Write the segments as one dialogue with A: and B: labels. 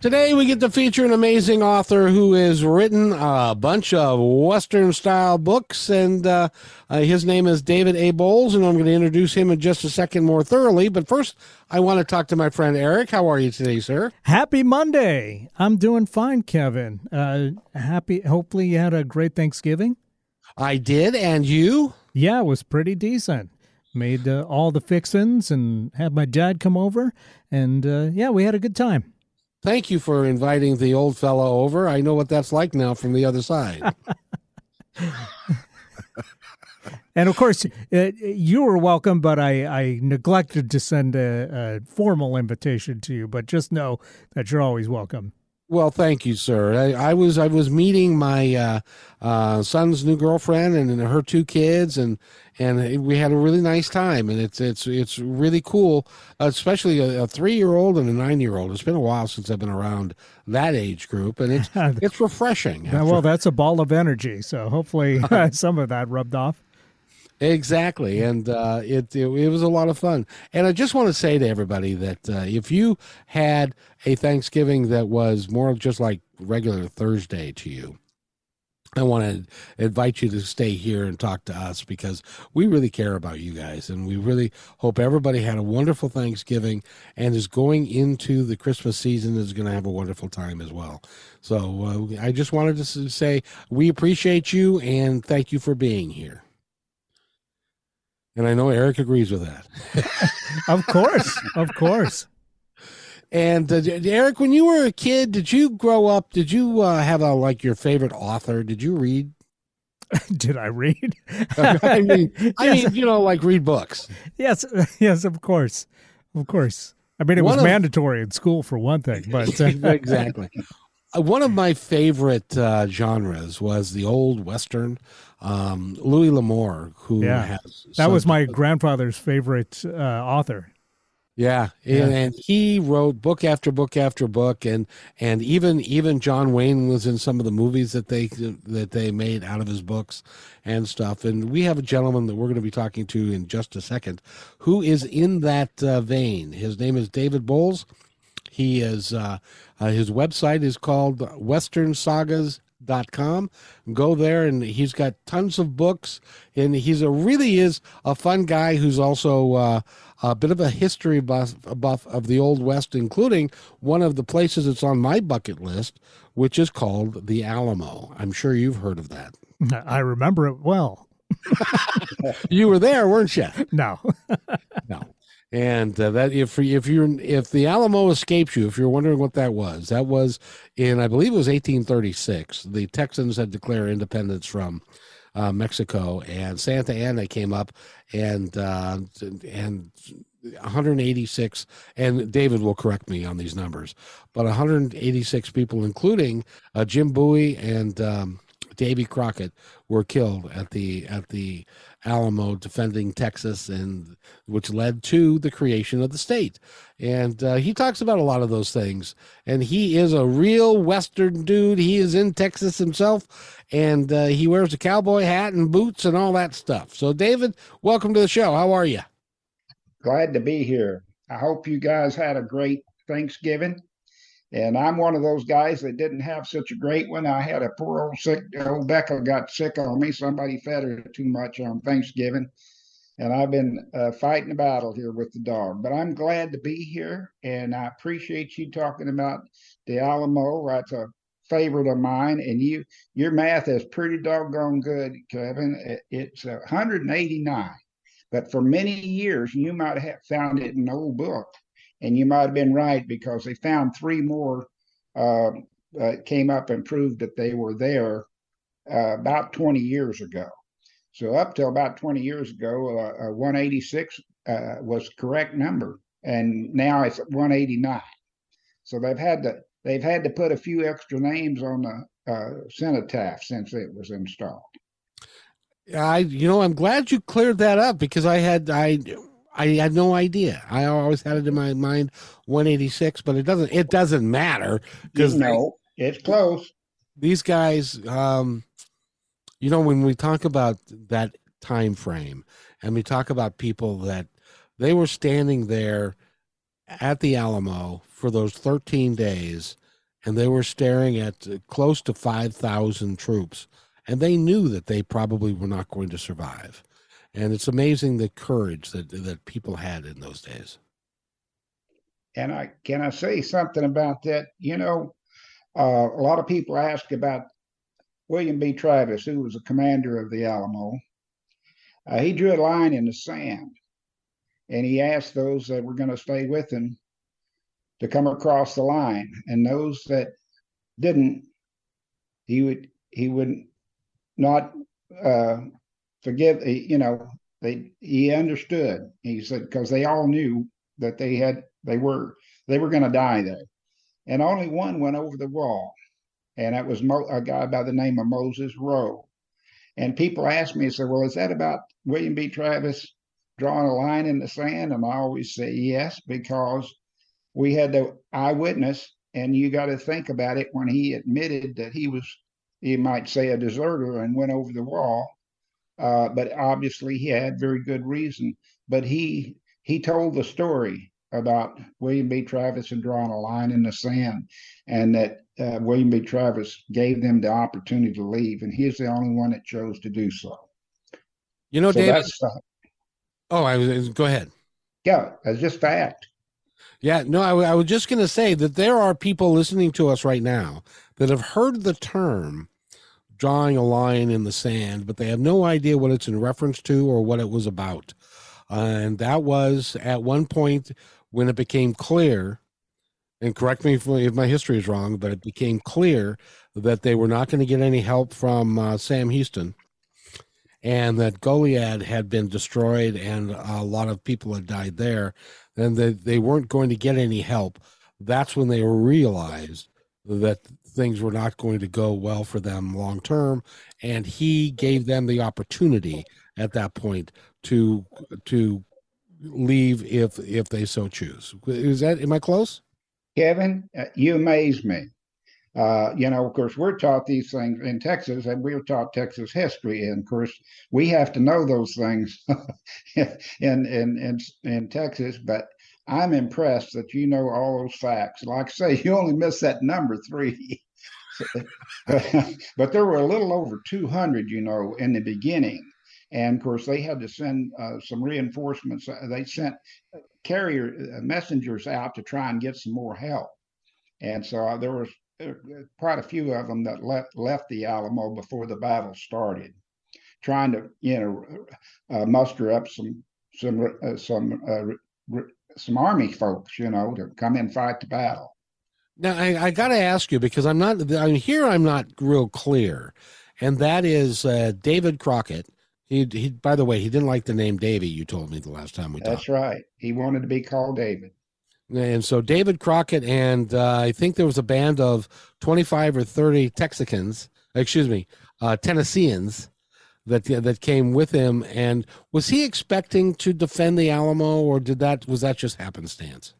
A: Today, we get to feature an amazing author who has written a bunch of Western style books, and uh, uh, his name is David A. Bowles, and I'm going to introduce him in just a second more thoroughly. But first, I want to talk to my friend Eric. How are you today, sir?
B: Happy Monday. I'm doing fine, Kevin. Uh, happy. Hopefully, you had a great Thanksgiving.
A: I did, and you?
B: Yeah, it was pretty decent. Made uh, all the fixins and had my dad come over, and uh, yeah, we had a good time.
A: Thank you for inviting the old fellow over. I know what that's like now from the other side.
B: and of course, uh, you were welcome, but I, I neglected to send a, a, formal invitation to you. But just know that you're always welcome.
A: Well, thank you, sir. I, I was I was meeting my uh, uh, son's new girlfriend and, and her two kids, and and we had a really nice time. And it's it's it's really cool, especially a, a three year old and a nine year old. It's been a while since I've been around that age group, and it's it's refreshing.
B: After. Well, that's a ball of energy. So hopefully, some of that rubbed off.
A: Exactly, and uh, it, it, it was a lot of fun. And I just want to say to everybody that uh, if you had a Thanksgiving that was more just like regular Thursday to you, I want to invite you to stay here and talk to us because we really care about you guys, and we really hope everybody had a wonderful Thanksgiving and is going into the Christmas season is going to have a wonderful time as well. So uh, I just wanted to say we appreciate you and thank you for being here. And I know Eric agrees with that.
B: of course. Of course.
A: And uh, Eric, when you were a kid, did you grow up? Did you uh, have a like your favorite author? Did you read?
B: did I read?
A: I mean, I yes. mean, you know, like read books.
B: Yes, yes, of course, of course. I mean, it one was of, mandatory in school for one thing, but
A: exactly. Uh, one of my favorite uh, genres was the old western um, Louis L'Amour, who yeah. has
B: that was my grandfather's favorite uh, author.
A: Yeah, yeah. And, and, he wrote book after book after book, and and even even John Wayne was in some of the movies that they that they made out of his books and stuff. And we have a gentleman that we're going to be talking to in just a second, who is in that uh, vein. His name is David Bowles. He is uh, uh, his website is called Western Sagas dot com go there and he's got tons of books and he's a really is a fun guy who's also uh, a bit of a history buff, buff of the old west including one of the places that's on my bucket list which is called the alamo i'm sure you've heard of that
B: i remember it well
A: you were there weren't you
B: no
A: no and uh, that if if you're if the Alamo escapes you, if you're wondering what that was, that was in I believe it was 1836. The Texans had declared independence from uh, Mexico, and Santa Anna came up, and uh, and 186, and David will correct me on these numbers, but 186 people, including uh, Jim Bowie and um, Davy Crockett, were killed at the at the Alamo defending Texas, and which led to the creation of the state. And uh, he talks about a lot of those things. And he is a real Western dude. He is in Texas himself, and uh, he wears a cowboy hat and boots and all that stuff. So, David, welcome to the show. How are you?
C: Glad to be here. I hope you guys had a great Thanksgiving. And I'm one of those guys that didn't have such a great one. I had a poor old sick, old Becca got sick on me. Somebody fed her too much on Thanksgiving. And I've been uh, fighting a battle here with the dog. But I'm glad to be here. And I appreciate you talking about the Alamo. That's a favorite of mine. And you, your math is pretty doggone good, Kevin. It's 189. But for many years, you might have found it in an old book and you might have been right because they found three more uh, uh, came up and proved that they were there uh, about 20 years ago. So up till about 20 years ago, uh, uh, 186 uh, was correct number, and now it's 189. So they've had to they've had to put a few extra names on the cenotaph since it was installed.
A: I, you know, I'm glad you cleared that up because I had, I, I had no idea. I always had it in my mind 186, but it doesn't, it doesn't matter
C: because no, it's close.
A: These guys, um, you know, when we talk about that time frame and we talk about people that they were standing there at the Alamo for those 13 days and they were staring at close to 5,000 troops and they knew that they probably were not going to survive. And it's amazing the courage that that people had in those days.
C: And I can I say something about that? You know, uh, a lot of people ask about William B. Travis, who was the commander of the Alamo. Uh, he drew a line in the sand, and he asked those that were going to stay with him to come across the line, and those that didn't, he would he would not uh, forgive. You know, they he understood. He said because they all knew that they had they were they were going to die there, and only one went over the wall, and that was Mo, a guy by the name of Moses Rose. And people ask me, said, "Well, is that about William B. Travis drawing a line in the sand?" And I always say yes because we had the eyewitness, and you got to think about it when he admitted that he was, you might say, a deserter and went over the wall. Uh, but obviously, he had very good reason. But he he told the story about William B. Travis and drawing a line in the sand, and that uh, William B. Travis gave them the opportunity to leave, and he's the only one that chose to do so.
A: You know, so David. oh, I was. Go ahead.
C: Yeah, that's just fact.
A: Yeah, no, I, I was just going to say that there are people listening to us right now that have heard the term drawing a line in the sand, but they have no idea what it's in reference to or what it was about. And that was at one point when it became clear, and correct me if, if my history is wrong, but it became clear that they were not going to get any help from uh, Sam Houston and that Goliad had been destroyed and a lot of people had died there and that they weren't going to get any help, that's when they realized that things were not going to go well for them long term. And he gave them the opportunity at that point to to leave if if they so choose. Is that am I close?
C: Kevin, uh, you amaze me. Uh, you know, of course, we're taught these things in Texas, and we're taught Texas history, and of course, we have to know those things in, in in in Texas. But I'm impressed that you know all those facts. Like I say, you only missed that number three, but there were a little over 200, you know, in the beginning, and of course, they had to send uh, some reinforcements. They sent carrier uh, messengers out to try and get some more help, and so uh, there was quite a few of them that left left the Alamo before the battle started, trying to you know uh, muster up some some uh, some uh, some army folks, you know, to come and fight the battle.
A: Now I, I got to ask you because I'm not I'm here. I'm not real clear, and that is uh, David Crockett. He, he, by the way, he didn't like the name Davy. You told me the last time we
C: That's
A: talked.
C: That's right. He wanted to be called David.
A: And so David Crockett and uh, I think there was a band of 25 or 30 Texicans, excuse me, uh, Tennesseans that that came with him. And was he expecting to defend the Alamo, or did that was that just happenstance?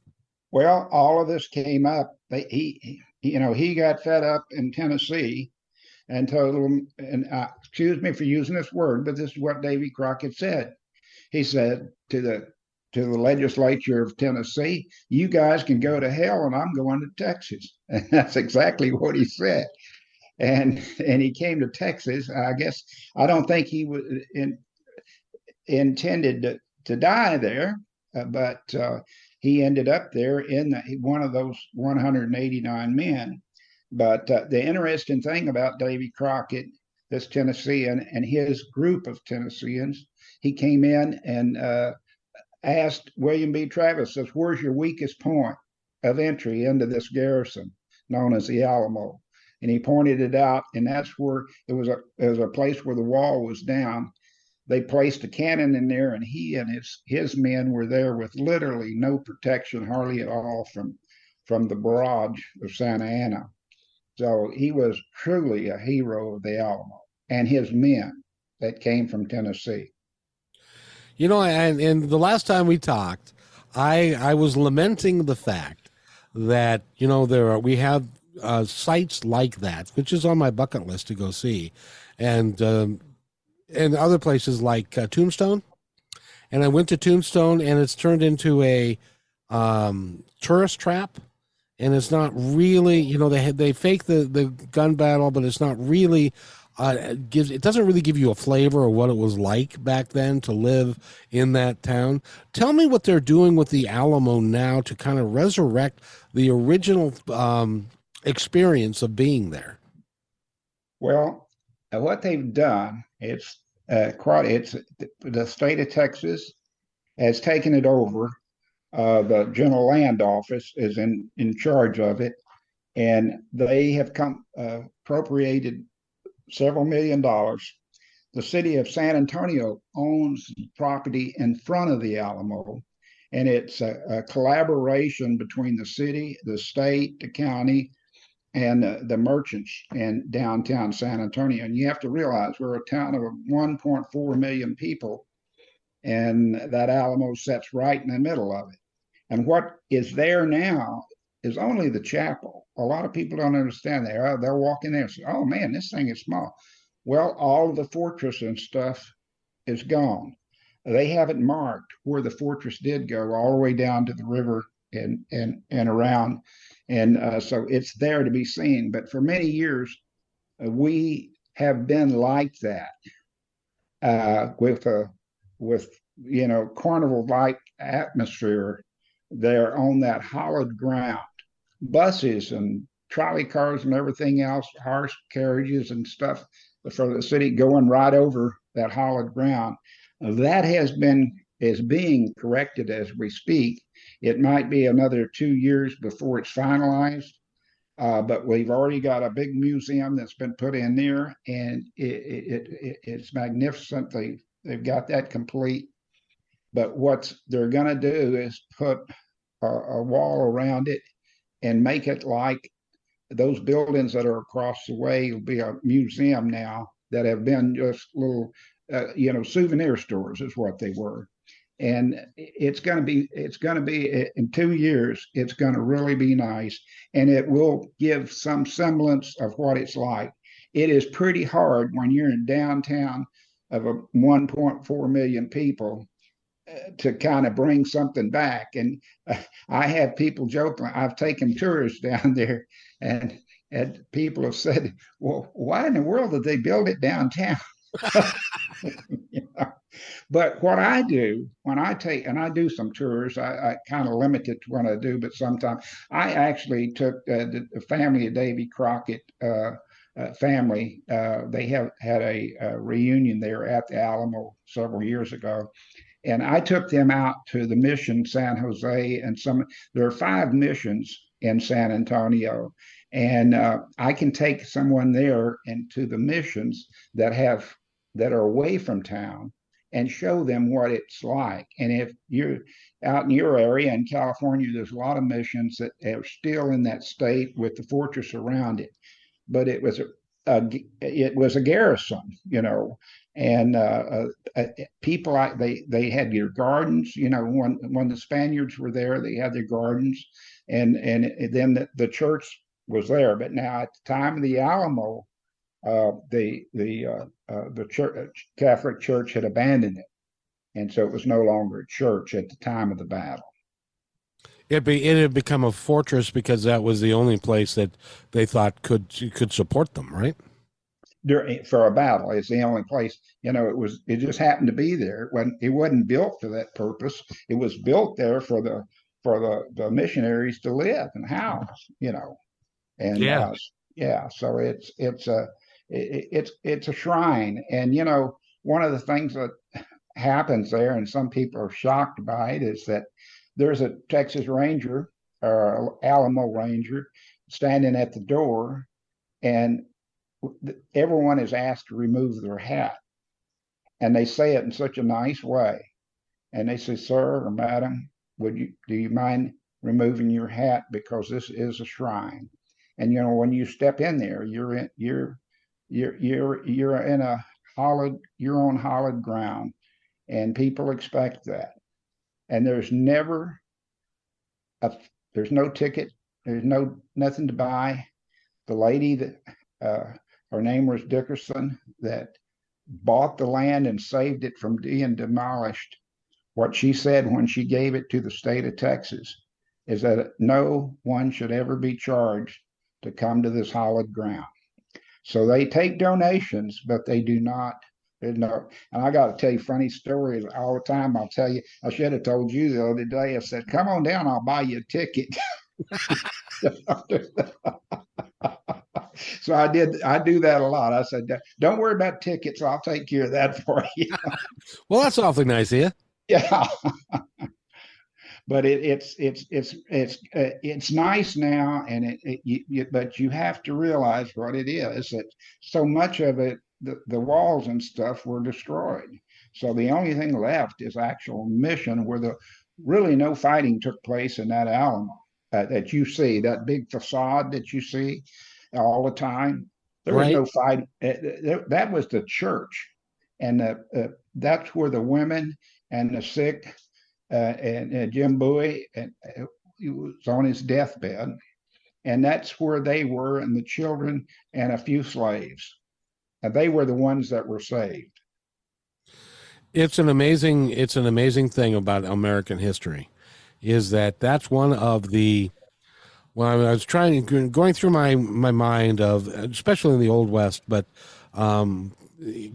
C: Well, all of this came up. They, he, you know, he got fed up in Tennessee and told him, and uh, excuse me for using this word, but this is what Davy Crockett said. He said to the to the legislature of Tennessee, you guys can go to hell and I'm going to Texas. And that's exactly what he said. And and he came to Texas. I guess I don't think he was in, intended to, to die there, uh, but uh, he ended up there in the, one of those 189 men. But uh, the interesting thing about Davy Crockett, this Tennessean, and his group of Tennesseans, he came in and uh, asked William B. Travis, says, Where's your weakest point of entry into this garrison known as the Alamo? And he pointed it out, and that's where it was a it was a place where the wall was down. They placed a cannon in there, and he and his his men were there with literally no protection, hardly at all from from the barrage of Santa Anna. So he was truly a hero of the Alamo and his men. that came from Tennessee.
A: You know, and, and the last time we talked, I I was lamenting the fact that you know there are we have uh, sites like that, which is on my bucket list to go see, and um, and other places like uh, Tombstone. And I went to Tombstone, and it's turned into a um, tourist trap, and it's not really you know they they fake the the gun battle, but it's not really uh, gives it doesn't really give you a flavor of what it was like back then to live in that town. Tell me what they're doing with the Alamo now to kind of resurrect the original um, experience of being there.
C: Well, what they've done it's uh, quite it's the state of Texas has taken it over. Uh, the General Land Office is in in charge of it, and they have come uh, appropriated several million dollars. The city of San Antonio owns property in front of the Alamo, and it's a, a collaboration between the city, the state, the county, and uh, the merchants in downtown San Antonio. And you have to realize we're a town of 1.4 million people, and that Alamo sits right in the middle of it. And what is there now is only the chapel. A lot of people don't understand that. Uh, they'll walk in there and say, oh man, this thing is small. Well, all of the fortress and stuff is gone. They haven't marked where the fortress did go all the way down to the river and and and around, and uh, so it's there to be seen. But for many years, uh, we have been like that uh, with a with you know carnival like atmosphere there on that hollowed ground buses and trolley cars and everything else, horse carriages and stuff for the city going right over that hollowed ground. That has been is being corrected as we speak. It might be another two years before it's finalized, uh, but we've already got a big museum that's been put in there, and it, it, it it's magnificent. They they've got that complete. But what they're going to do is put a, a wall around it and make it like those buildings that are across the way will be a museum now that have been just little uh, you know souvenir stores is what they were and it's going to be it's going to be in two years it's going to really be nice and it will give some semblance of what it's like it is pretty hard when you're in downtown of a 1.4 million people to kind of bring something back. And uh, I have people joking. I've taken tours down there, and and people have said, "Well, why in the world did they build it downtown?" But what I do when I take and I do some tours, I, I kind of limit it to what I do. But sometimes I actually took uh, the, the, family of Davy Crockett. Uh, uh, family, uh, they have had a, a, reunion there at the Alamo several years ago, and I took them out to the mission San Jose and some. There are five missions in San Antonio, and uh, I can take someone there into the missions that have that are away from town and show them what it's like. And if you're out in your area in California, there's a lot of missions that are still in that state with the fortress around it. But it was a, a it was a garrison, you know, and uh, uh, uh people they they had their gardens you know when when the spaniards were there they had their gardens and and then the, the church was there but now at the time of the alamo uh, the the uh, uh, the church, catholic church had abandoned it and so it was no longer a church at the time of the battle
A: it be it had become a fortress because that was the only place that they thought could could support them right
C: during for a battle. It's the only place, you know, it was it just happened to be there. When it wasn't built for that purpose. It was built there for the for the, the missionaries to live and house, you know. And
A: yeah, uh,
C: yeah. So it's it's a it, it's it's a shrine, and you know, one of the things that happens there, and some people are shocked by it, is that there's a Texas Ranger or Alamo Ranger standing at the door, and everyone is asked to remove their hat. And they say it in such a nice way. And they say, Sir or Madam, would you do you mind removing your hat because this is a shrine? And you know, when you step in there, you're in you're you're you're you're in a solid, you're on solid ground, and people expect that. And there's never a, there's no ticket, there's no nothing to buy. The lady that uh, her name was Dickerson that bought the land and saved it from being demolished. What she said when she gave it to the state of Texas is that no one should ever be charged to come to this hallowed ground. So they take donations, but they do not. There's no, and I got to tell you funny stories all the time. I'll tell you. I should have told you the other day. I said, "Come on down, I'll buy you a ticket." so I did. I do that a lot. I said, "Don't worry about tickets. I'll take care of that for you."
A: well, that's awfully nice of you.
C: Yeah but it, it's it's it's it's uh, it's nice now, and it, it you, you, but you have to realize what it is that so much of it, the, the walls and stuff were destroyed. So the only thing left is actual mission where the really no fighting took place in that Alamo uh, that you see, that big facade that you see all the time. There right. was no fight. Uh, that was the church, and the, uh, that's where the women and the sick and, and, Jim Bowie, and uh, he was on his deathbed, and that's where they were, and the children and a few slaves, and they were the ones that were saved.
A: It's an amazing, it's an amazing thing about American history, is that that's one of the. Well, I was trying going through my my mind of, especially in the Old West, but um,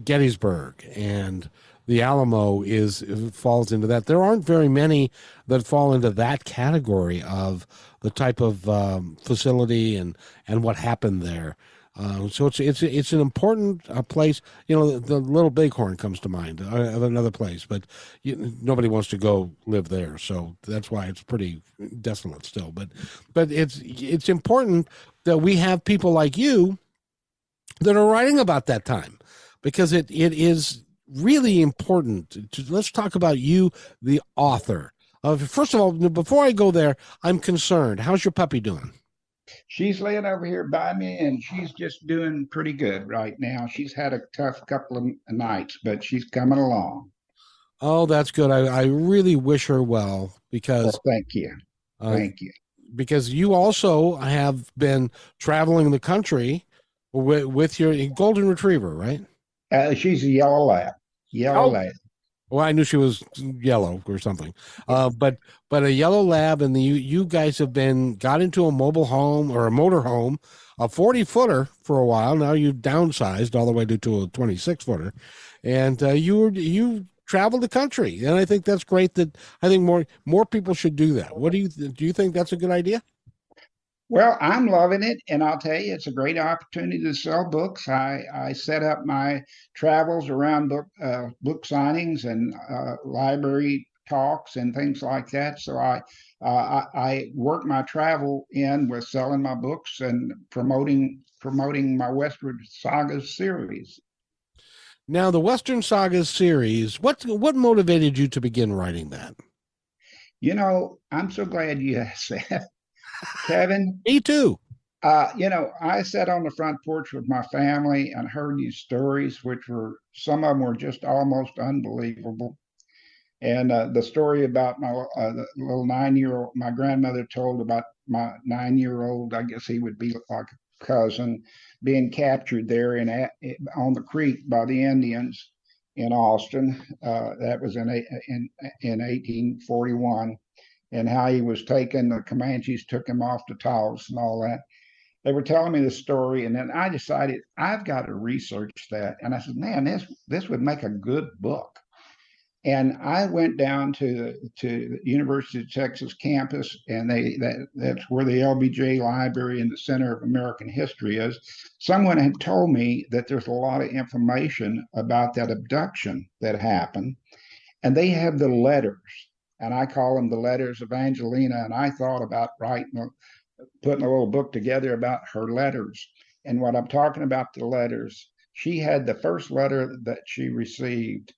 A: Gettysburg and the Alamo is falls into that. There aren't very many that fall into that category of the type of um, facility and and what happened there. Uh, so it's it's it's an important uh, place. You know, the, the, Little Bighorn comes to mind uh, another place, but you, nobody wants to go live there. So that's why it's pretty desolate still. But but it's it's important that we have people like you that are writing about that time because it it is really important. To, let's talk about you, the author. Uh, first of all, before I go there, I'm concerned. How's your puppy doing?
C: She's laying over here by me, and she's just doing pretty good right now. She's had a tough couple of nights, but she's coming along.
A: Oh, that's good. I, I really wish her well because. Well,
C: thank you. Uh, thank you.
A: Because you also have been traveling the country with, with your golden retriever, right?
C: Uh, she's a yellow lab. Yellow oh. lab.
A: Well, I knew she was yellow or something, uh, but but a yellow lab, and the, you you guys have been got into a mobile home or a motor home, a forty footer for a while. Now you've downsized all the way to, to a twenty six footer, and uh, you you travel the country, and I think that's great. That I think more more people should do that. What do you do? You think that's a good idea?
C: Well, I'm loving it, and I'll tell you, it's a great opportunity to sell books. I, I set up my travels around book uh, book signings and uh, library talks and things like that. So I, uh, I, I work my travel in with selling my books and promoting promoting my Western Sagas series.
A: Now, the Western Sagas series, what what motivated you to begin writing that?
C: You know, I'm so glad you asked that Kevin?
A: Me too.
C: Uh, you know, I sat on the front porch with my family and heard these stories, which were some of them were just almost unbelievable. And uh, the story about my uh, little nine-year-old, my grandmother told about my nine-year-old. I guess he would be like a cousin, being captured there in on the creek by the Indians in Austin. Uh, that was in in in 1841 and how he was taken. The Comanches took him off to Taos and all that. They were telling me the story, and then I decided I've got to research that. And I said, "Man, this this would make a good book." And I went down to to the University of Texas campus, and they that that's where the LBJ Library and the Center of American History is. Someone had told me that there's a lot of information about that abduction that happened, and they have the letters and I call them the letters of Angelina. And I thought about writing, putting a little book together about her letters. And what I'm talking about the letters, she had the first letter that she received.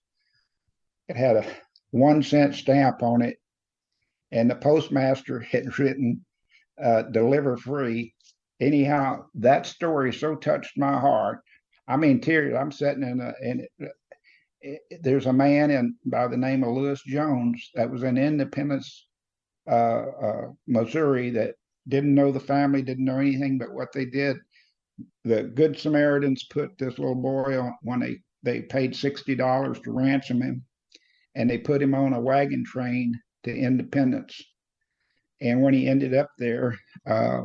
C: It had a one cent stamp on it, and the postmaster had written uh, "deliver free." Anyhow, that story so touched my heart. I mean, tears. I'm sitting in a, it, there's a man in by the name of Lewis Jones that was in Independence, uh, uh, Missouri, that didn't know the family, didn't know anything but what they did. The Good Samaritans put this little boy on when they they paid sixty dollars to ransom him, and they put him on a wagon train to Independence. And when he ended up there, uh,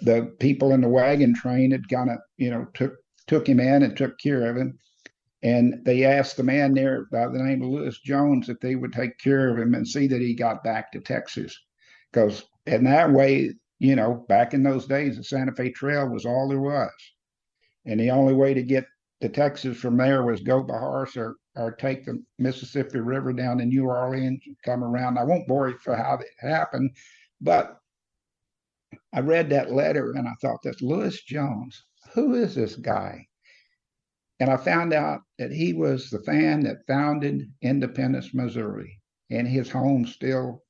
C: the people in the wagon train had kind of, you know, took took him in and took care of him. And they asked the man there by the name of Lewis Jones if they would take care of him and see that he got back to Texas. Because in that way, you know, back in those days, the Santa Fe Trail was all there was. And the only way to get to Texas from there was go by horse or, or take the Mississippi River down to New Orleans come around. I won't bore you for how it happened, but I read that letter and I thought, that's Lewis Jones. Who is this guy? And I found out that he was the fan that founded Independence, Missouri, and his home still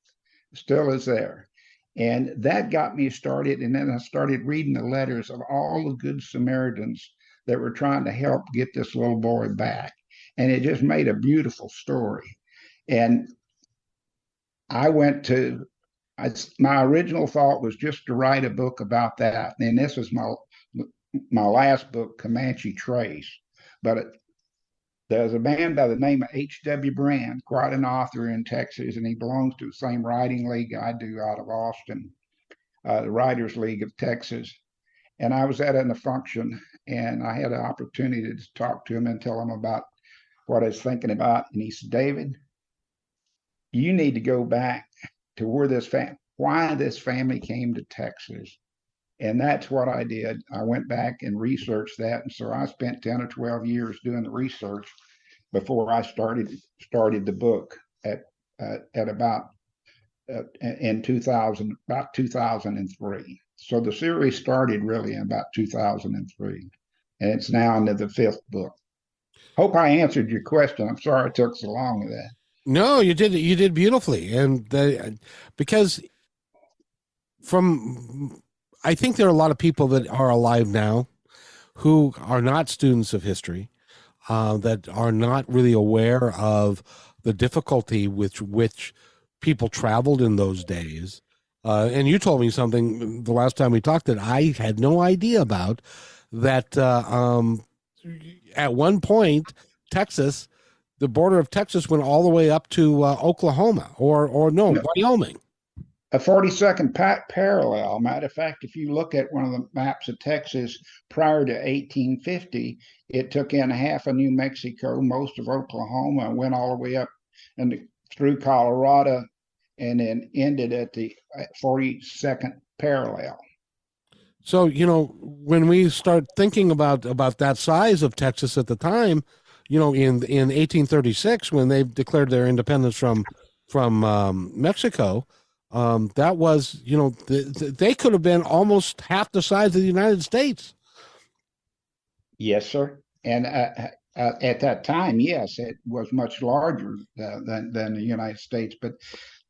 C: still is there. And that got me started. And then I started reading the letters of all the good Samaritans that were trying to help get this little boy back. And it just made a beautiful story. And I went to I, my original thought was just to write a book about that. And this was my my last book, Comanche Trace. But it, there's a man by the name of H.W. Brands, quite an author in Texas, and he belongs to the same writing league I do out of Austin, uh, the Writers League of Texas. And I was at a function, and I had an opportunity to talk to him and tell him about what I was thinking about. And he said, David, you need to go back to where this fam why this family came to Texas. And that's what I did. I went back and researched that. And so I spent 10 or 12 years doing the research before I started started the book at uh, at about uh, in 2000 about 2003. So the series started really in about 2003 and it's now into the fifth book. Hope I answered your question. I'm sorry it took so long with that.
A: No, you did you did beautifully, and the, because from I think there are a lot of people that are alive now who are not students of history, uh, that are not really aware of the difficulty with which people traveled in those days. Uh, and you told me something the last time we talked that I had no idea about. That uh, um, at one point, Texas the border of Texas went all the way up to uh, Oklahoma or or no, no. Wyoming.
C: A 42nd pa- parallel. Matter of fact, if you look at one of the maps of Texas prior to 1850, it took in half of New Mexico, most of Oklahoma, went all the way up and through Colorado, and then ended at the 42nd parallel.
A: So you know, when we start thinking about about that size of Texas at the time, you know, in in 1836 when they declared their independence from from um, Mexico, um, that was you know the, the, they could have been almost half the size of the United States.
C: Yes, sir. And uh, uh, at that time, yes, it was much larger uh, than than the United States, but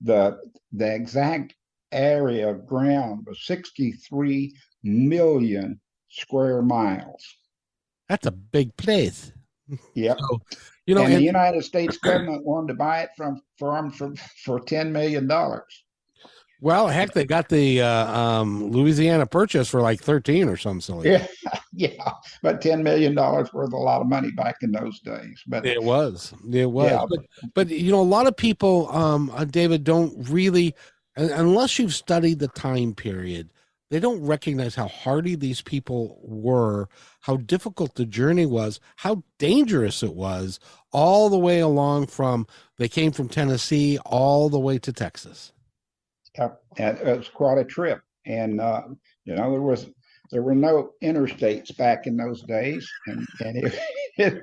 C: the the exact area of ground was 63 million square miles.
A: That's a big place.
C: Yep. So, you know, and, and, the United States government wanted to buy it from from for for ten million dollars.
A: Well, heck, they got the uh, um, Louisiana Purchase for like thirteen or something silly.
C: Yeah, yeah, but ten million dollars worth a lot of money back in those days. But
A: it was, it was. Yeah. But, but you know, a lot of people, um, uh, David, don't really, unless you've studied the time period, they don't recognize how hardy these people were, how difficult the journey was, how dangerous it was, all the way along from they came from Tennessee all the way to Texas.
C: It was quite a trip, and uh, you know there was there were no interstates back in those days, and and it it,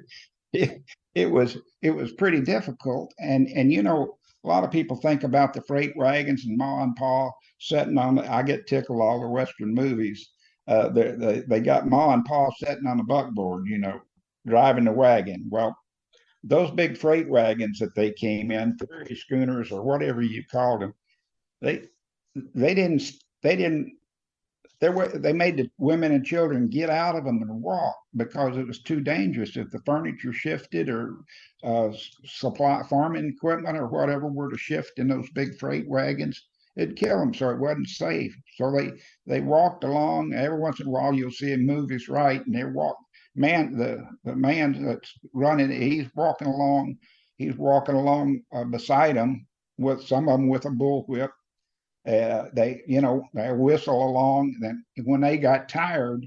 C: it, it was it was pretty difficult, and and you know a lot of people think about the freight wagons and Ma and Pa sitting on. The, I get tickled all the Western movies. Uh, they, they they got Ma and Pa sitting on the buckboard, you know, driving the wagon. Well, those big freight wagons that they came in, prairie schooners or whatever you called them, they they didn't they didn't there were they made the women and children get out of them and walk because it was too dangerous. If the furniture shifted or uh, supply farming equipment or whatever were to shift in those big freight wagons it'd kill them so it wasn't safe. So they they walked along. Every once in a while you'll see him move right and they walk man the the man that's running he's walking along he's walking along uh, beside him with some of them with a bullwhip uh, they, you know, they whistle along. Then when they got tired,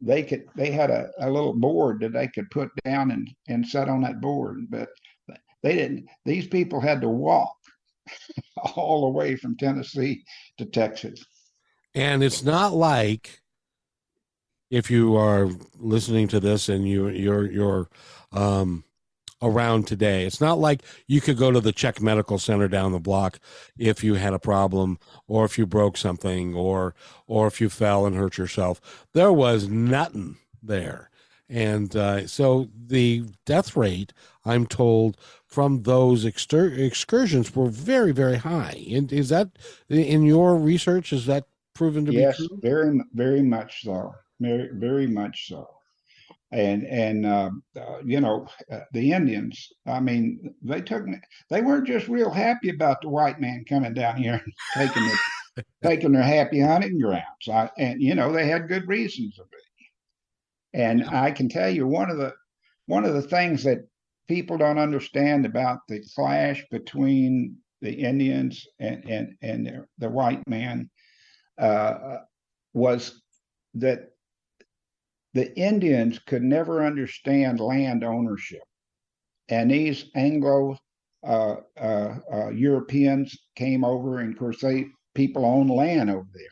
C: they could they had a, a little board that they could put down and and set on that board. But they didn't. These people had to walk all the way from Tennessee to Texas.
A: And it's not like if you are listening to this and you you're you're um around today. It's not like you could go to the Czech Medical Center down the block if you had a problem or if you broke something or or if you fell and hurt yourself. There was nothing there. And uh, so the death rate, I'm told, from those exter- excursions were very, very high. And is that in your research? Is that proven to
C: yes,
A: be true?
C: Yes, very, very much so. Very, very much so and and uh, uh, you know uh, the Indians. I mean, they took they weren't just real happy about the white man coming down here and taking the, taking their happy hunting grounds. I, and you know they had good reasons of it. And I can tell you one of the one of the things that people don't understand about the clash between the Indians and and and the, the white man uh, was that the Indians could never understand land ownership. And these Anglo uh, uh, uh, Europeans came over, and of course, they people own land over there,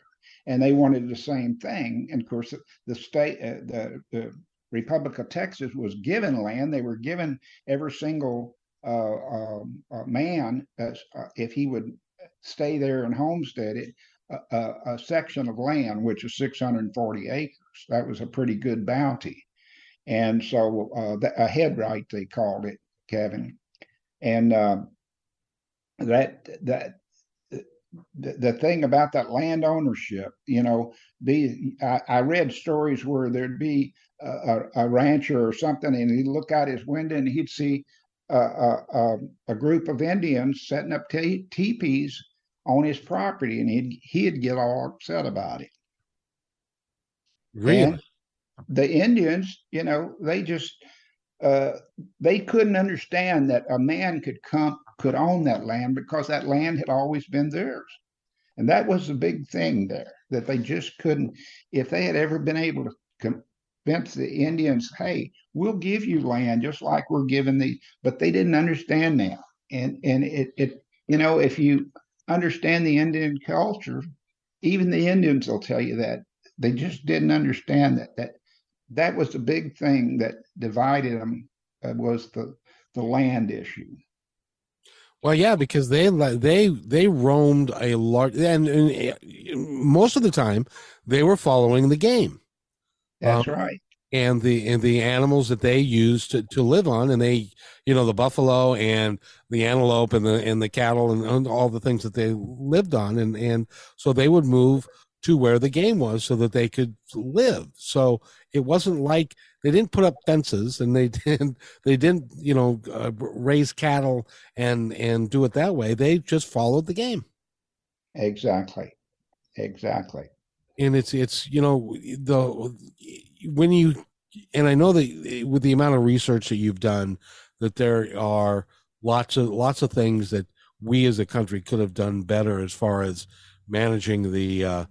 C: and they wanted the same thing. And of course, the state, uh, the, the Republic of Texas was given land. They were given every single uh, um, uh, man if he would stay there and homestead it, a, a, section of land, which is 640 acres. That was a pretty good bounty. And so uh, a head right, they called it, Kevin. And uh, that, that, the, the thing about that land ownership, you know, be I, I read stories where there'd be a, a, rancher or something, and he'd look out his window and he'd see a, a, a group of Indians setting up teepees on his property, and he'd he'd get all upset about it.
A: Really, and
C: the Indians, you know, they just uh, they couldn't understand that a man could come could own that land because that land had always been theirs, and that was the big thing there that they just couldn't. If they had ever been able to convince the Indians, hey, we'll give you land just like we're giving the, but they didn't understand that, and and it it you know if you understand the Indian culture, even the Indians will tell you that they just didn't understand that that that was the big thing that divided them uh, was the the land issue.
A: Well, yeah, because they they they roamed a large and, and eh, most of the time they were following the game.
C: That's um, right
A: and the and the animals that they used to, to live on and they you know the buffalo and the antelope and the and the cattle and, and all the things that they lived on and and so they would move to where the game was so that they could live. So it wasn't like they didn't put up fences and they didn't they didn't you know uh, raise cattle and and do it that way. They just followed the game.
C: Exactly. Exactly.
A: And it's it's you know the when you and I know that with the amount of research that you've done, that there are lots of lots of things that we as a country could have done better as far as managing the uh,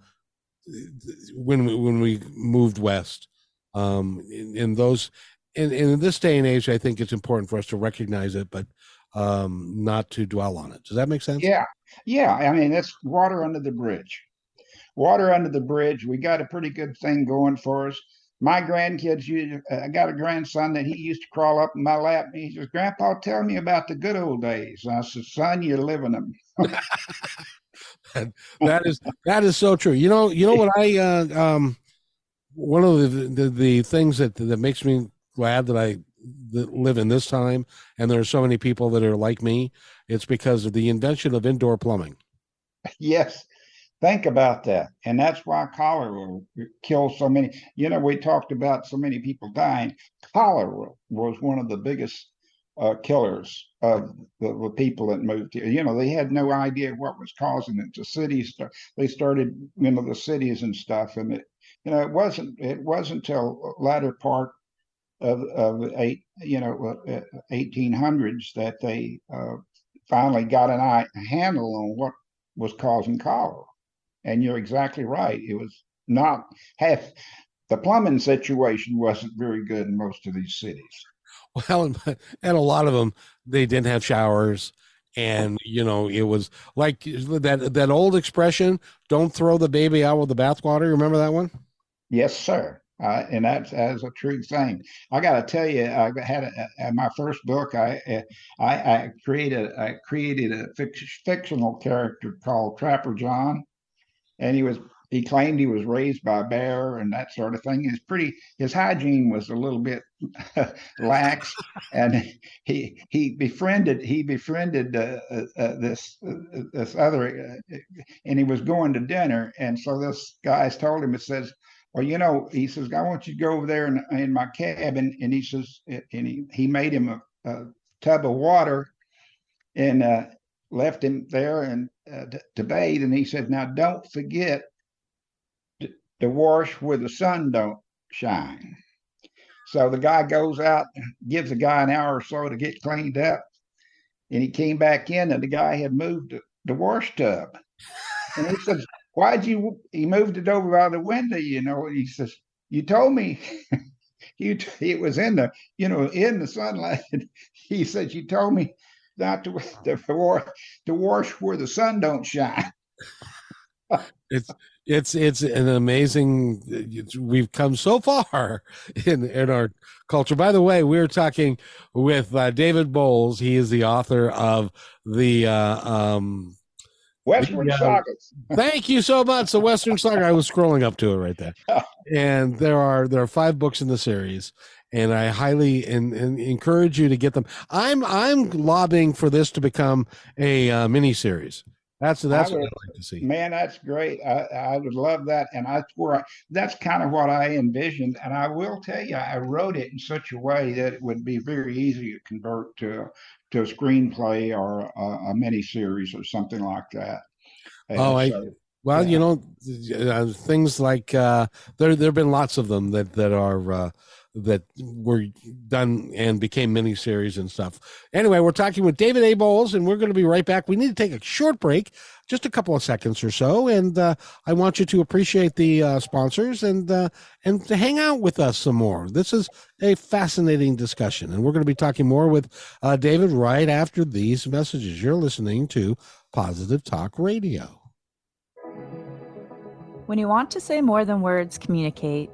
A: when we, when we moved west. Um, in, in those, in, in this day and age, I think it's important for us to recognize it, but um, not to dwell on it. Does that make sense?
C: Yeah, yeah. I mean, it's water under the bridge. Water under the bridge. We got a pretty good thing going for us my grandkids, you, uh, I got a grandson that he used to crawl up in my lap and he says, Grandpa, tell me about the good old days. And I said, Son, you're living them.
A: that is that is so true. You know, you know what I uh, um one of the, the, the things that that makes me glad that I that live in this time and there are so many people that are like me. It's because of the invention of indoor plumbing.
C: Yes, Think about that. And that's why cholera kills so many. You know, we talked about so many people dying. Cholera was one of the biggest uh, killers of the, the, people that moved here. You know, they had no idea what was causing it. The cities, they started, you know, the cities and stuff. And it, you know, it wasn't, it wasn't until latter part of, of eight, you know, 1800s uh, that they uh, finally got an eye, a handle on what was causing cholera. And you're exactly right. It was not half the plumbing situation wasn't very good in most of these cities.
A: Well, and a lot of them they didn't have showers, and you know it was like that that old expression: "Don't throw the baby out with the bathwater." Remember that one?
C: Yes, sir. Uh, and that's as a true thing. I got to tell you, I had a, a, my first book. I, I I created I created a fictional character called Trapper John, and he was he claimed he was raised by a bear and that sort of thing. His pretty his hygiene was a little bit lax, and he he befriended he befriended uh, uh, uh this uh, this other, uh, and he was going to dinner, and so this guy's told him it says. Well, you know, he says, I want you to go over there in, in my cabin. And he says, and he, he made him a, a tub of water and uh, left him there and uh, to, to bathe. And he said, now don't forget to wash where the sun don't shine. So the guy goes out, gives the guy an hour or so to get cleaned up, and he came back in, and the guy had moved the, wash tub. And he says, "Why'd you?" He moved it over by the window, you know. And he says, "You told me." you it was in the you know in the sunlight. he said, "You told me not to to, to wash where the sun don't shine."
A: it's it's it's an amazing it's, we've come so far in in our culture by the way we're talking with uh, david bowles he is the author of the uh, um
C: Western yeah. Sagas.
A: Thank you so much. The Western Saga. I was scrolling up to it right there, and there are there are five books in the series, and I highly in, in, encourage you to get them. I'm I'm lobbying for this to become a uh, mini series. That's that's would, what I'd like to see.
C: Man, that's great. I, I would love that, and I where that's kind of what I envisioned. And I will tell you, I wrote it in such a way that it would be very easy to convert to to a screenplay or a, a mini series or something like that.
A: And oh, so, I well, yeah. you know, uh, things like uh, there there have been lots of them that that are. Uh, that were done and became miniseries and stuff. Anyway, we're talking with David A. Bowles, and we're going to be right back. We need to take a short break, just a couple of seconds or so, and uh, I want you to appreciate the uh, sponsors and uh, and to hang out with us some more. This is a fascinating discussion, and we're going to be talking more with uh, David right after these messages. You're listening to Positive Talk Radio.
D: When you want to say more than words communicate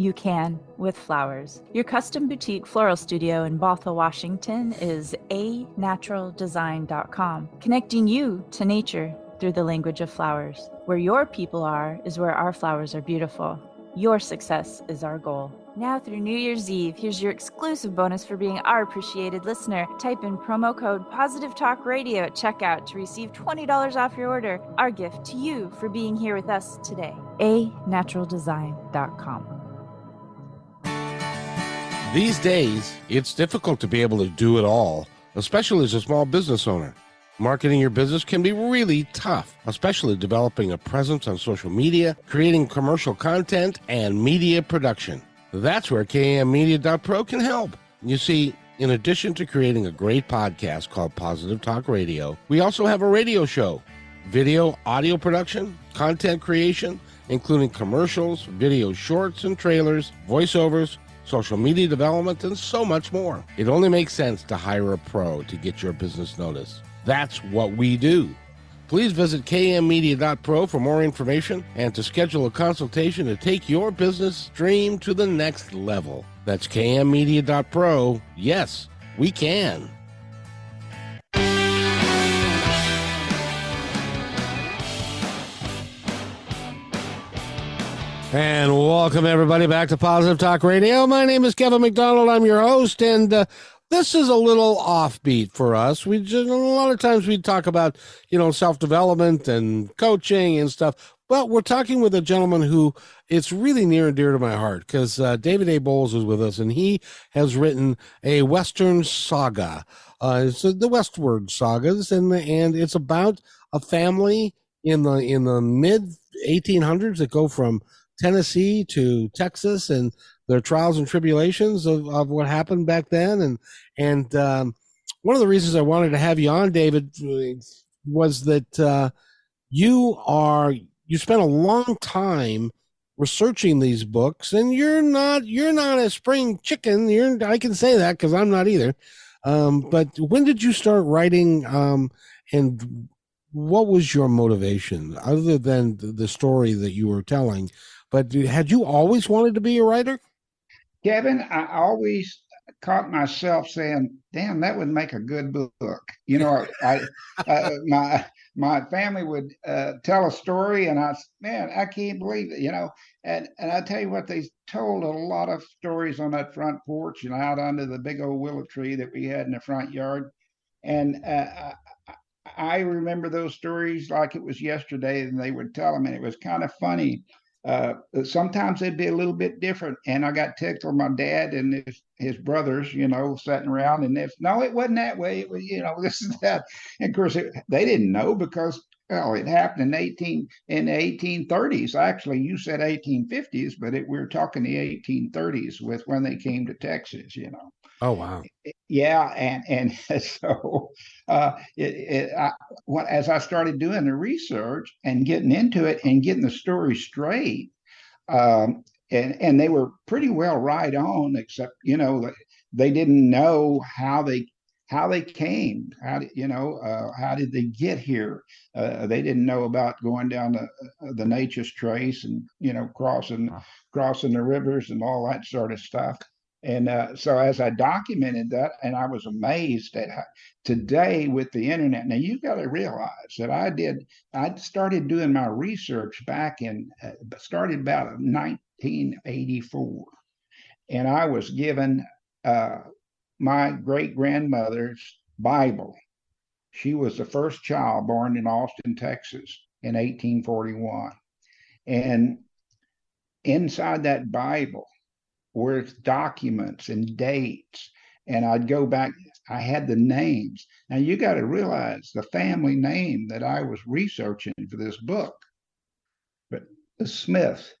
D: you can with flowers. Your custom boutique floral studio in Bothell, Washington is a naturaldesign.com, connecting you to nature through the language of flowers. Where your people are is where our flowers are beautiful. Your success is our goal. Now through New Year's Eve, here's your exclusive bonus for being our appreciated listener. Type in promo code Positive Talk Radio at checkout to receive $20 off your order. Our gift to you for being here with us today. A naturaldesign.com.
A: These days, it's difficult to be able to do it all, especially as a small business owner. Marketing your business can be really tough, especially developing a presence on social media, creating commercial content, and media production. That's where KMmedia.pro can help. You see, in addition to creating a great podcast called Positive Talk Radio, we also have a radio show, video, audio production, content creation, including commercials, video shorts and trailers, voiceovers, social media development, and so much more. It only makes sense to hire a pro to get your business noticed. That's what we do. Please visit kmmedia.pro for more information and to schedule a consultation to take your business stream to the next level. That's kmmedia.pro. Yes, we can. And welcome everybody back to Positive Talk Radio. My name is Kevin McDonald. I'm your host, and uh, this is a little offbeat for us. We just, a lot of times we talk about, you know, self development and coaching and stuff. But we're talking with a gentleman who it's really near and dear to my heart because uh, David A. Bowles is with us and he has written a Western saga. Uh, it's the Westward sagas, and and it's about a family in the in the mid 1800s that go from Tennessee to Texas and their trials and tribulations of, of what happened back then. And, and, um, one of the reasons I wanted to have you on, David, was that, uh, you are, you spent a long time researching these books and you're not, you're not a spring chicken. You're, I can say that cause I'm not either. Um, but when did you start writing, um, and what was your motivation other than the story that you were telling? But had you always wanted to be a writer?
C: Kevin, I always caught myself saying, "Damn, that would make a good book." You know, I, uh, my my family would uh, tell a story, and I, man, I can't believe it. You know, and and I tell you what, they told a lot of stories on that front porch and out under the big old willow tree that we had in the front yard, and uh, I remember those stories like it was yesterday, and they would tell them, and it was kind of funny uh, sometimes it'd be a little bit different. And I got tickled my dad and his, his brothers, you know, sitting around and if no, it wasn't that way. It was, you know, this is that. And of course, it, they didn't know because well, it happened in eighteen in the eighteen thirties. Actually, you said eighteen fifties, but it, we are talking the eighteen thirties with when they came to Texas. You know.
A: Oh wow!
C: Yeah, and and so uh, it, it I, when, as I started doing the research and getting into it and getting the story straight, um, and and they were pretty well right on, except you know they didn't know how they how they came, how did, you know uh, how did they get here? Uh, they didn't know about going down the uh, the Natchez Trace and you know crossing crossing the rivers and all that sort of stuff. And uh, so as I documented that, and I was amazed at how, today with the internet. Now you got to realize that I did. I started doing my research back in uh, started about 1984, and I was given uh, my great grandmother's Bible. She was the first child born in Austin, Texas, in 1841, and inside that Bible were documents and dates. And I'd go back, I had the names. Now you got to realize the family name that I was researching for this book, but the Smith.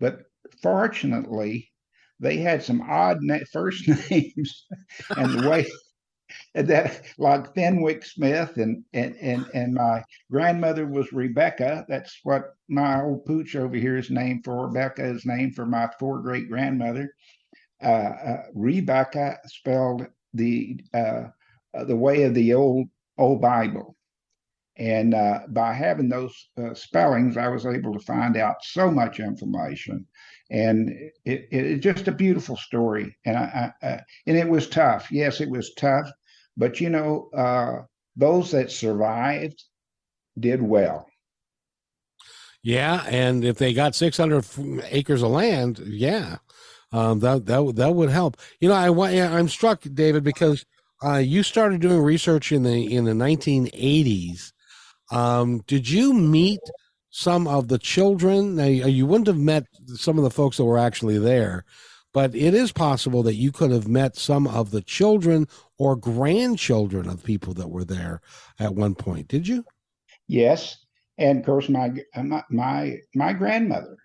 C: But fortunately, they had some odd na- first names, and the way that like Fenwick Smith and and and and my grandmother was Rebecca. That's what my old pooch over here is named for. Rebecca is named for my four great grandmother. Uh, uh, Rebecca spelled the uh, uh, the way of the old old Bible, and uh, by having those uh, spellings, I was able to find out so much information and it, it, it's just a beautiful story and I, I, and it was tough yes it was tough but you know, uh, those that survived did well.
A: Yeah, and if they got 600 acres of land, yeah, um, that that that would help. You know, I I'm struck, David, because uh, you started doing research in the in the 1980s. Um, did you meet some of the children? Now, you wouldn't have met some of the folks that were actually there, but it is possible that you could have met some of the children or grandchildren of people that were there at one point. Did you?
C: Yes, and of course my my my, my grandmother,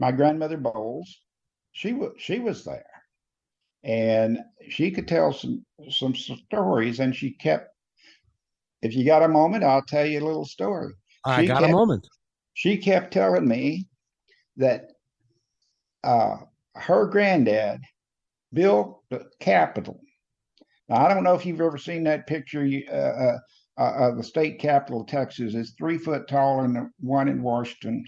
C: my grandmother Bowles, she was she was there, and she could tell some some stories, and she kept. If you got a moment, I'll tell you a little story.
A: I got kept, a moment.
C: She kept telling me that uh, her granddad built the Capitol. Now, I don't know if you've ever seen that picture uh, uh, uh, of the state capitol of Texas. It's three foot than the one in Washington.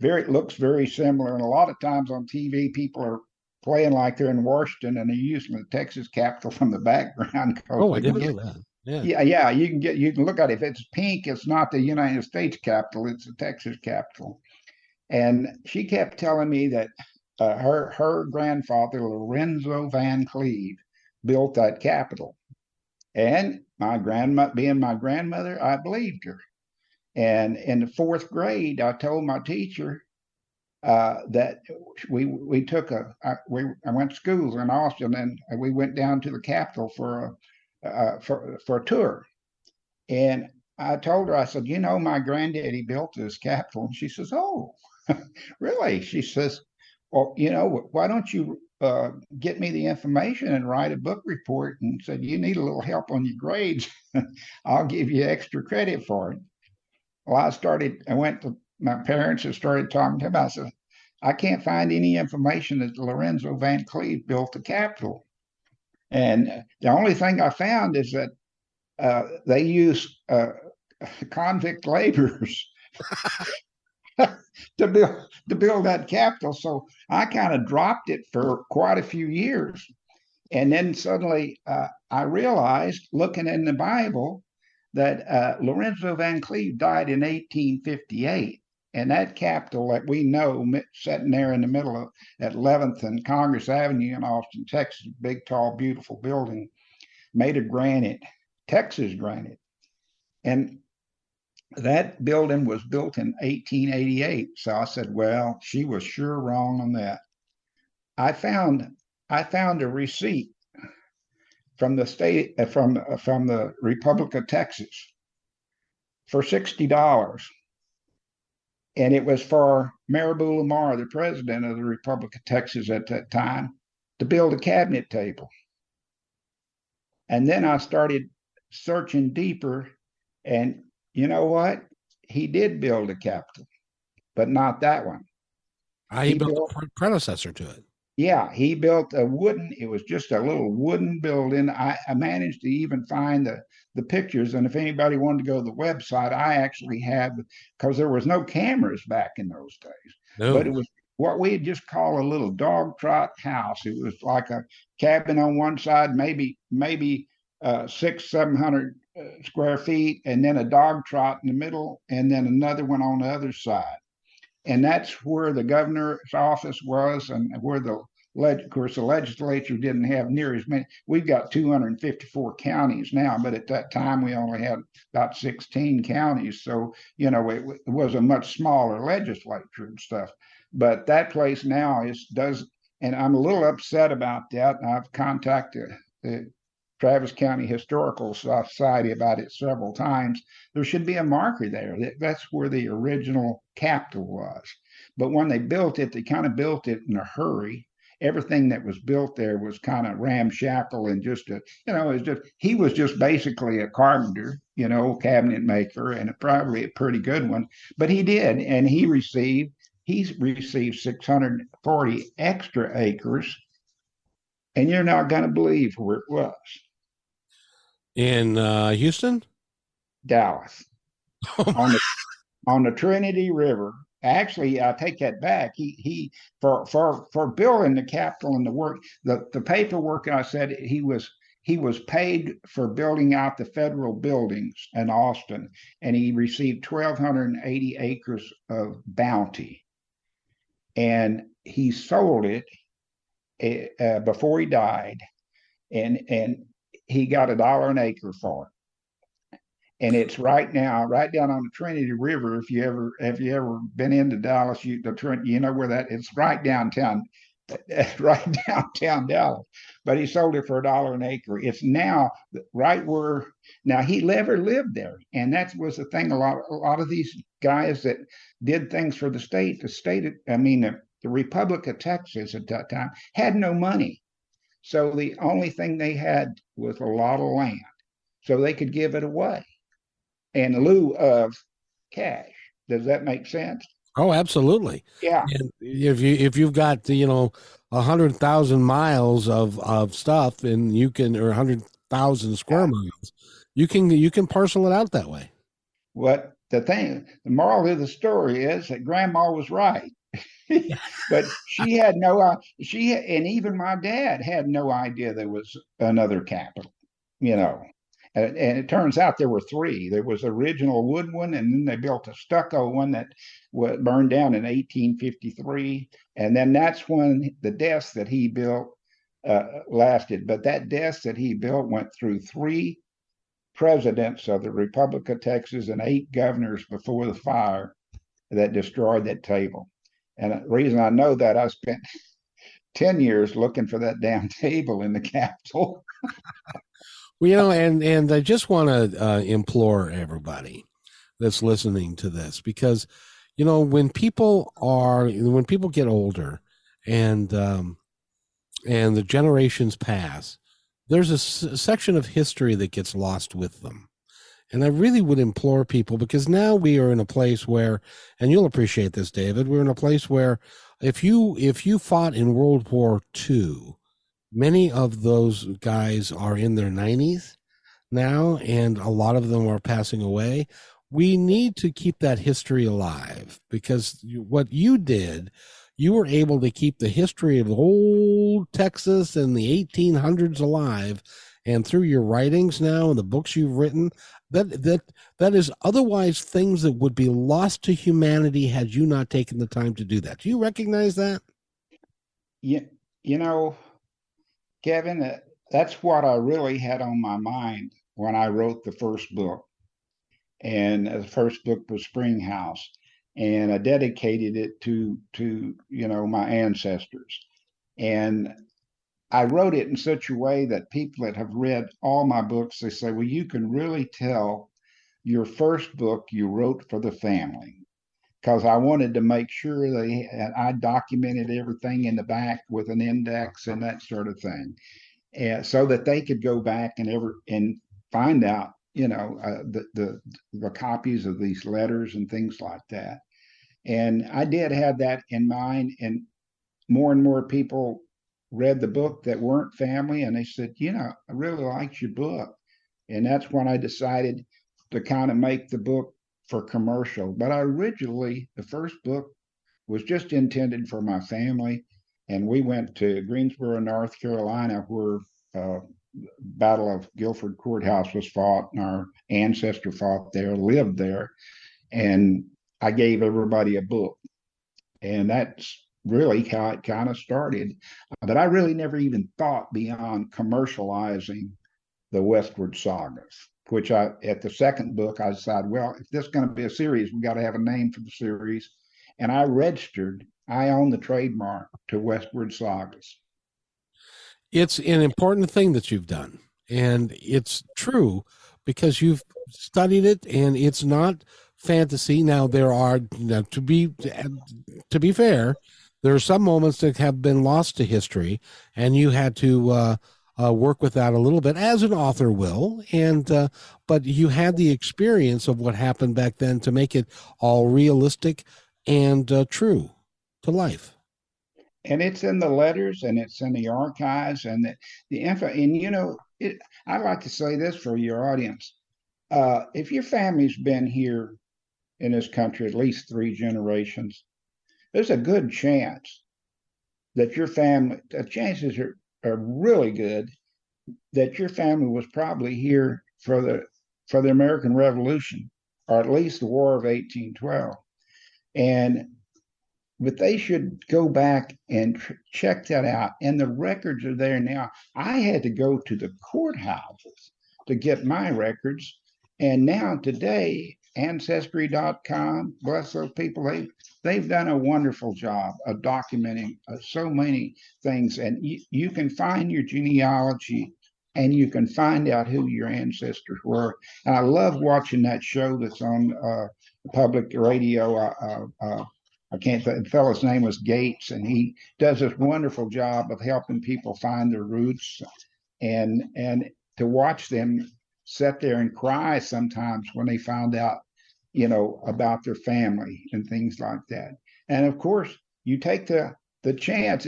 C: Very looks very similar, and a lot of times on TV, people are playing like they're in Washington and they're using the Texas Capitol from the background.
A: Oh, I didn't know that.
C: Yeah. yeah, yeah, you can get you can look at it. If it's pink, it's not the United States Capitol; it's the Texas Capitol. And she kept telling me that uh, her her grandfather Lorenzo Van Cleve built that Capitol. And my grandma, being my grandmother, I believed her. And in the fourth grade, I told my teacher uh, that we we took a I, we I went to schools in Austin, and we went down to the Capitol for a uh, for for a tour. And I told her, I said, you know, my granddaddy built this Capitol, and she says, oh, really? She says, well, you know, why don't you uh, get me the information and write a book report? And said, you need a little help on your grades. I'll give you extra credit for it. Well, I started, I went to my parents and started talking to them. I said, I can't find any information that Lorenzo Van Cleve built the Capitol. And the only thing I found is that uh, they used uh, convict laborers to build to build that capitol. So I kind of dropped it for quite a few years, and then suddenly uh, I realized, looking in the Bible, that uh, Lorenzo Van Cleve died in 1858. And that Capitol that we know, sitting there in the middle of at 11th and Congress Avenue in Austin, Texas, big, tall, beautiful building made of granite, Texas granite. And that building was built in 1888. So I said, well, she was sure wrong on that. I found I found a receipt from the state uh, from uh, from the Republic of Texas for sixty dollars, and it was for Mirabeau Lamar, the president of the Republic of Texas at that time, to build a cabinet table. And then I started searching deeper, and you know what? He did build a Capitol, but not that one.
A: Ah, I he built, built a predecessor to it.
C: Yeah, he built a wooden. It was just a little wooden building. I, I managed to even find the the pictures, and if anybody wanted to go to the website, I actually had because there was no cameras back in those days. No. But it was what we'd just call a little dog trot house. It was like a cabin on one side, maybe maybe uh, six seven hundred square feet, and then a dog trot in the middle, and then another one on the other side. And that's where the governor's office was, and where the of course, the legislature didn't have near as many. We've got 254 counties now, but at that time we only had about 16 counties. So, you know, it, it was a much smaller legislature and stuff. But that place now is does, and I'm a little upset about that. I've contacted the Travis County Historical Society about it several times. There should be a marker there. That that's where the original Capitol was. But when they built it, they kind of built it in a hurry. Everything that was built there was kind of ramshackle and just a, you know, it was just he was just basically a carpenter, you know, cabinet maker, and probably a pretty good one. But he did, and he received he's received 640 extra acres and you're not going to believe where it was
A: in uh, Houston,
C: Dallas, on the on the Trinity River. Actually, I take that back. He he for for for building the capitol and the work the the paperwork. I said he was he was paid for building out the federal buildings in Austin, and he received 1,280 acres of bounty. And he sold it uh, before he died, and and he got a dollar an acre for it. And it's right now, right down on the Trinity River. If you ever have you ever been into Dallas, you the Trinity, you know where that it's right downtown, right downtown Dallas. But he sold it for a dollar an acre. It's now right where now he never lived there, and that was the thing. A lot, a lot of these guys that did things for the state, the state, I mean, the, the Republic of Texas at that time had no money. So the only thing they had was a lot of land. So they could give it away in lieu of cash. Does that make sense?
A: Oh, absolutely.
C: Yeah.
A: And if you if you've got you know a hundred thousand miles of of stuff, and you can or a hundred thousand square yeah. miles, you can you can parcel it out that way.
C: What the thing, the moral of the story is that Grandma was right. but she had no uh, she and even my dad had no idea there was another capitol you know and, and it turns out there were three there was original wood one and then they built a stucco one that was burned down in 1853 and then that's when the desk that he built uh, lasted. But that desk that he built went through three presidents of the Republic of Texas and eight governors before the fire that destroyed that table. And the reason I know that I spent 10 years looking for that damn table in the Capitol.
A: well, you know, and, and I just want to uh, implore everybody that's listening to this because, you know, when people are, when people get older and, um, and the generations pass, there's a s- section of history that gets lost with them. And I really would implore people because now we are in a place where, and you'll appreciate this, David, we're in a place where if you if you fought in World War II, many of those guys are in their 90s now, and a lot of them are passing away. We need to keep that history alive because what you did, you were able to keep the history of old Texas and the 1800s alive. And through your writings now and the books you've written, that that that is otherwise things that would be lost to humanity had you not taken the time to do that. Do you recognize that?
C: Yeah, you know, Kevin, uh, that's what I really had on my mind when I wrote the first book. And uh, the first book was Springhouse, and I dedicated it to to you know my ancestors. And I wrote it in such a way that people that have read all my books, they say, well, you can really tell your first book you wrote for the family because I wanted to make sure they I documented everything in the back with an index and that sort of thing, and so that they could go back and ever and find out, you know, uh, the the the copies of these letters and things like that. And I did have that in mind, and more and more people read the book that weren't family and they said, you know, I really liked your book. And that's when I decided to kind of make the book for commercial. But I originally, the first book was just intended for my family. And we went to Greensboro, North Carolina, where uh, Battle of Guilford Courthouse was fought, and our ancestor fought there, lived there. And I gave everybody a book. And that's really how it kind of started. Uh, but I really never even thought beyond commercializing the Westward Sagas, which I, at the second book, I decided, well, if this is going to be a series, we got to have a name for the series. And I registered, I own the trademark to Westward Sagas.
A: It's an important thing that you've done. And it's true because you've studied it and it's not fantasy. Now there are now, to be to be fair, there are some moments that have been lost to history, and you had to uh, uh, work with that a little bit, as an author will. And uh, but you had the experience of what happened back then to make it all realistic and uh, true to life.
C: And it's in the letters, and it's in the archives, and the, the info. And you know, it, I like to say this for your audience: uh, if your family's been here in this country at least three generations, there's a good chance that your family, the chances are, are really good that your family was probably here for the for the American Revolution, or at least the War of 1812. And but they should go back and tr- check that out. And the records are there now. I had to go to the courthouses to get my records. And now today, ancestry.com, bless those people, they they've done a wonderful job of documenting uh, so many things. And you, you can find your genealogy and you can find out who your ancestors were. And I love watching that show that's on uh, public radio. Uh, uh, I can't, the fellow's name was Gates, and he does this wonderful job of helping people find their roots and and to watch them sit there and cry sometimes when they found out you know, about their family and things like that. And of course, you take the the chance.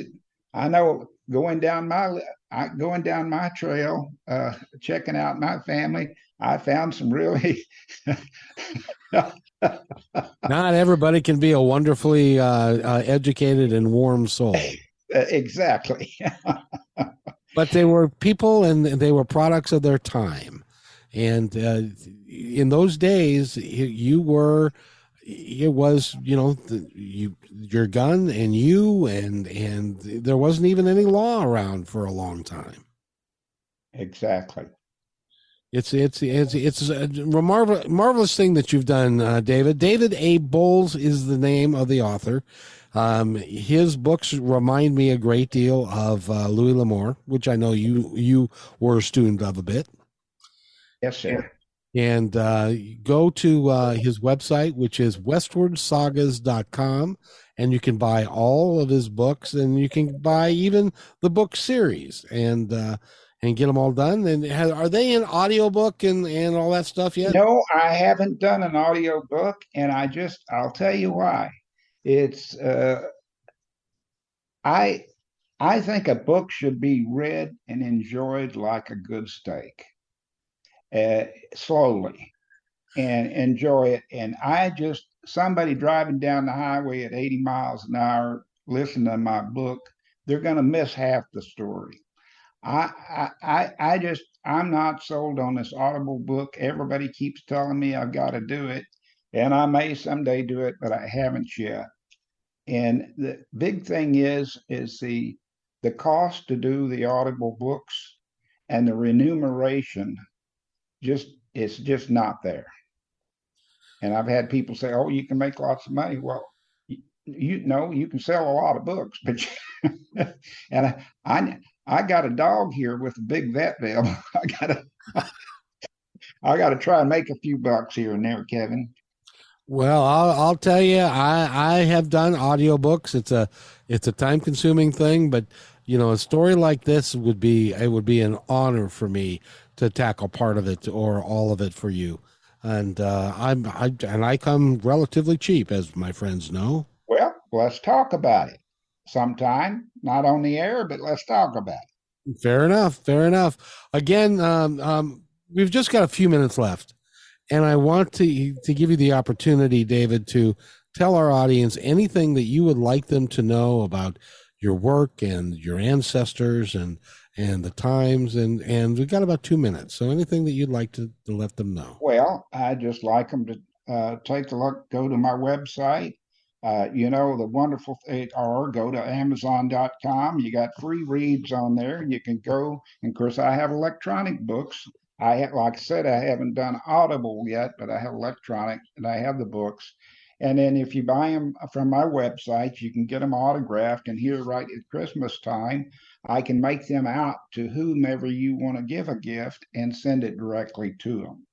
C: I know going down my I, going down my trail, uh, checking out my family, I found some really.
A: Not everybody can be a wonderfully uh, uh, educated and warm soul.
C: Exactly.
A: but they were people, and they were products of their time. And uh, in those days, you were it was you know the, you your gun and you and and there wasn't even any law around for a long time.
C: Exactly.
A: It's it's it's it's a marvelous marvelous thing that you've done uh, david. David a. Bowles is the name of the author. Um, his books remind me a great deal of uh, louis l'amour which i know you you were a student of a bit
C: yes sir
A: and uh, go to uh, his website, which is westwardsagas.com, and you can buy all of his books, and you can buy even the book series, and uh, and get them all done. And are they in audiobook and and all that stuff yet?
C: No, I haven't done an audio book, and I just I'll tell you why. It's uh, I I think a book should be read and enjoyed like a good steak uh, slowly and enjoy it. And I just, somebody driving down the highway at 80 miles an hour, listening to my book, they're going to miss half the story. I, I, I just, I'm not sold on this Audible book. Everybody keeps telling me I've got to do it, and I may someday do it, but I haven't yet. And the big thing is, is the the cost to do the Audible books and the remuneration just it's just not there. And I've had people say, "Oh, you can make lots of money." Well, you, you know, you can sell a lot of books, but you, and I, I I got a dog here with a big vet bill. I gotta I gotta try and make a few bucks here and there, Kevin.
A: Well, I'll I'll tell you, I I have done audiobooks. It's a it's a time consuming thing, but you know, a story like this would be it would be an honor for me to tackle part of it or all of it for you. And uh, I'm I and I come relatively cheap, as my friends know.
C: Well, let's talk about it sometime, not on the air, but let's talk about it.
A: Fair enough. Fair enough. Again, um, um, we've just got a few minutes left, and I want to to give you the opportunity, David, to tell our audience anything that you would like them to know about your work and your ancestors and and the times and and we've got about two minutes. So anything that you'd like to, to let them know?
C: Well i just like them to uh, take a look go to my website. Uh, you know the wonderful thing or go to amazon.com you got free reads on there. You can go and of course i have electronic books. I have, like i said i haven't done audible yet but i have electronic and i have the books. And then if you buy them from my website, you can get them autographed. And here, right at Christmas time, I can make them out to whomever you want to give a gift and send it directly to them.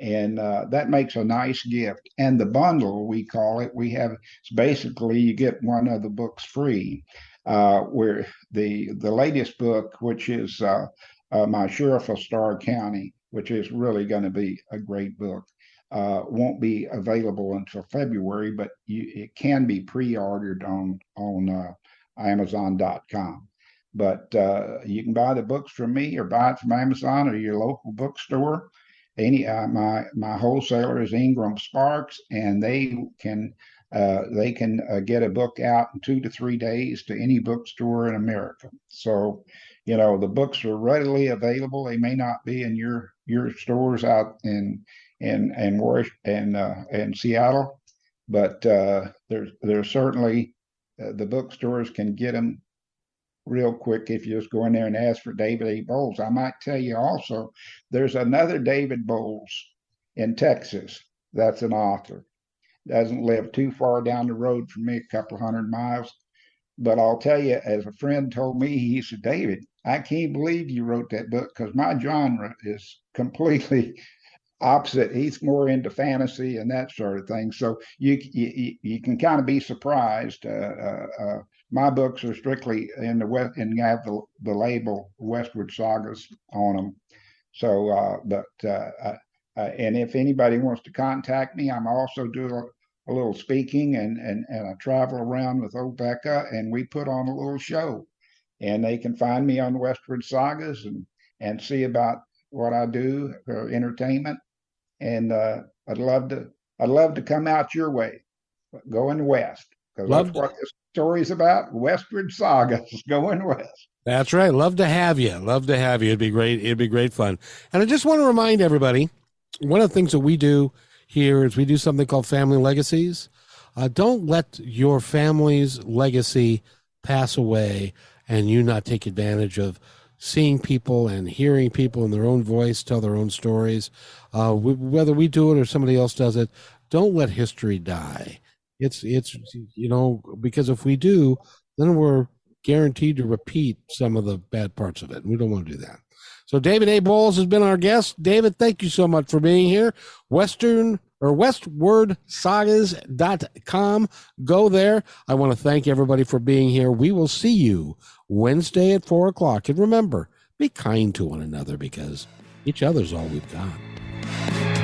C: And uh, that makes a nice gift. And the bundle, we call it, we have it's basically you get one of the books free. Uh, where the the latest book, which is uh, uh my sheriff of Starr County, which is really going to be a great book uh, won't be available until February, but you, it can be pre-ordered on on uh, Amazon.com. But uh, you can buy the books from me, or buy it from Amazon or your local bookstore. Any uh, my my wholesaler is Ingram Sparks, and they can uh, they can uh, get a book out in two to three days to any bookstore in America. So, you know, the books are readily available. They may not be in your your stores out in in in uh, in Seattle, but uh, there's there's certainly uh, the bookstores can get them real quick if you just go in there and ask for David A. Bowles. I might tell you also there's another David Bowles in Texas that's an author. Doesn't live too far down the road from me, a couple hundred miles. But I'll tell you, as a friend told me, he said, David, I can't believe you wrote that book because my genre is completely opposite. He's more into fantasy and that sort of thing. So you you, you can kind of be surprised. Uh, uh, uh, my books are strictly in the west and have the, the label Westward Sagas on them. So, uh, but uh, uh, and if anybody wants to contact me, I'm also doing a, a little speaking and, and and I travel around with Obeka and we put on a little show. And they can find me on Westward Sagas and and see about what I do for entertainment and uh, I'd love to I'd love to come out your way, going west, because that's what this story's about. Westward sagas going west.
A: That's right. Love to have you. Love to have you. It'd be great. It'd be great fun. And I just want to remind everybody, one of the things that we do here is we do something called Family Legacies. Uh, don't let your family's legacy pass away and you not take advantage of seeing people and hearing people in their own voice tell their own stories. Uh, we, whether we do it or somebody else does it, don't let history die. It's it's you know because if we do, then we're guaranteed to repeat some of the bad parts of it. And we don't want to do that. So David A. Bowles has been our guest. David, thank you so much for being here. Western or westwardsagas.com. Go there. I want to thank everybody for being here. We will see you Wednesday at four o'clock. And remember, be kind to one another because each other's all we've got.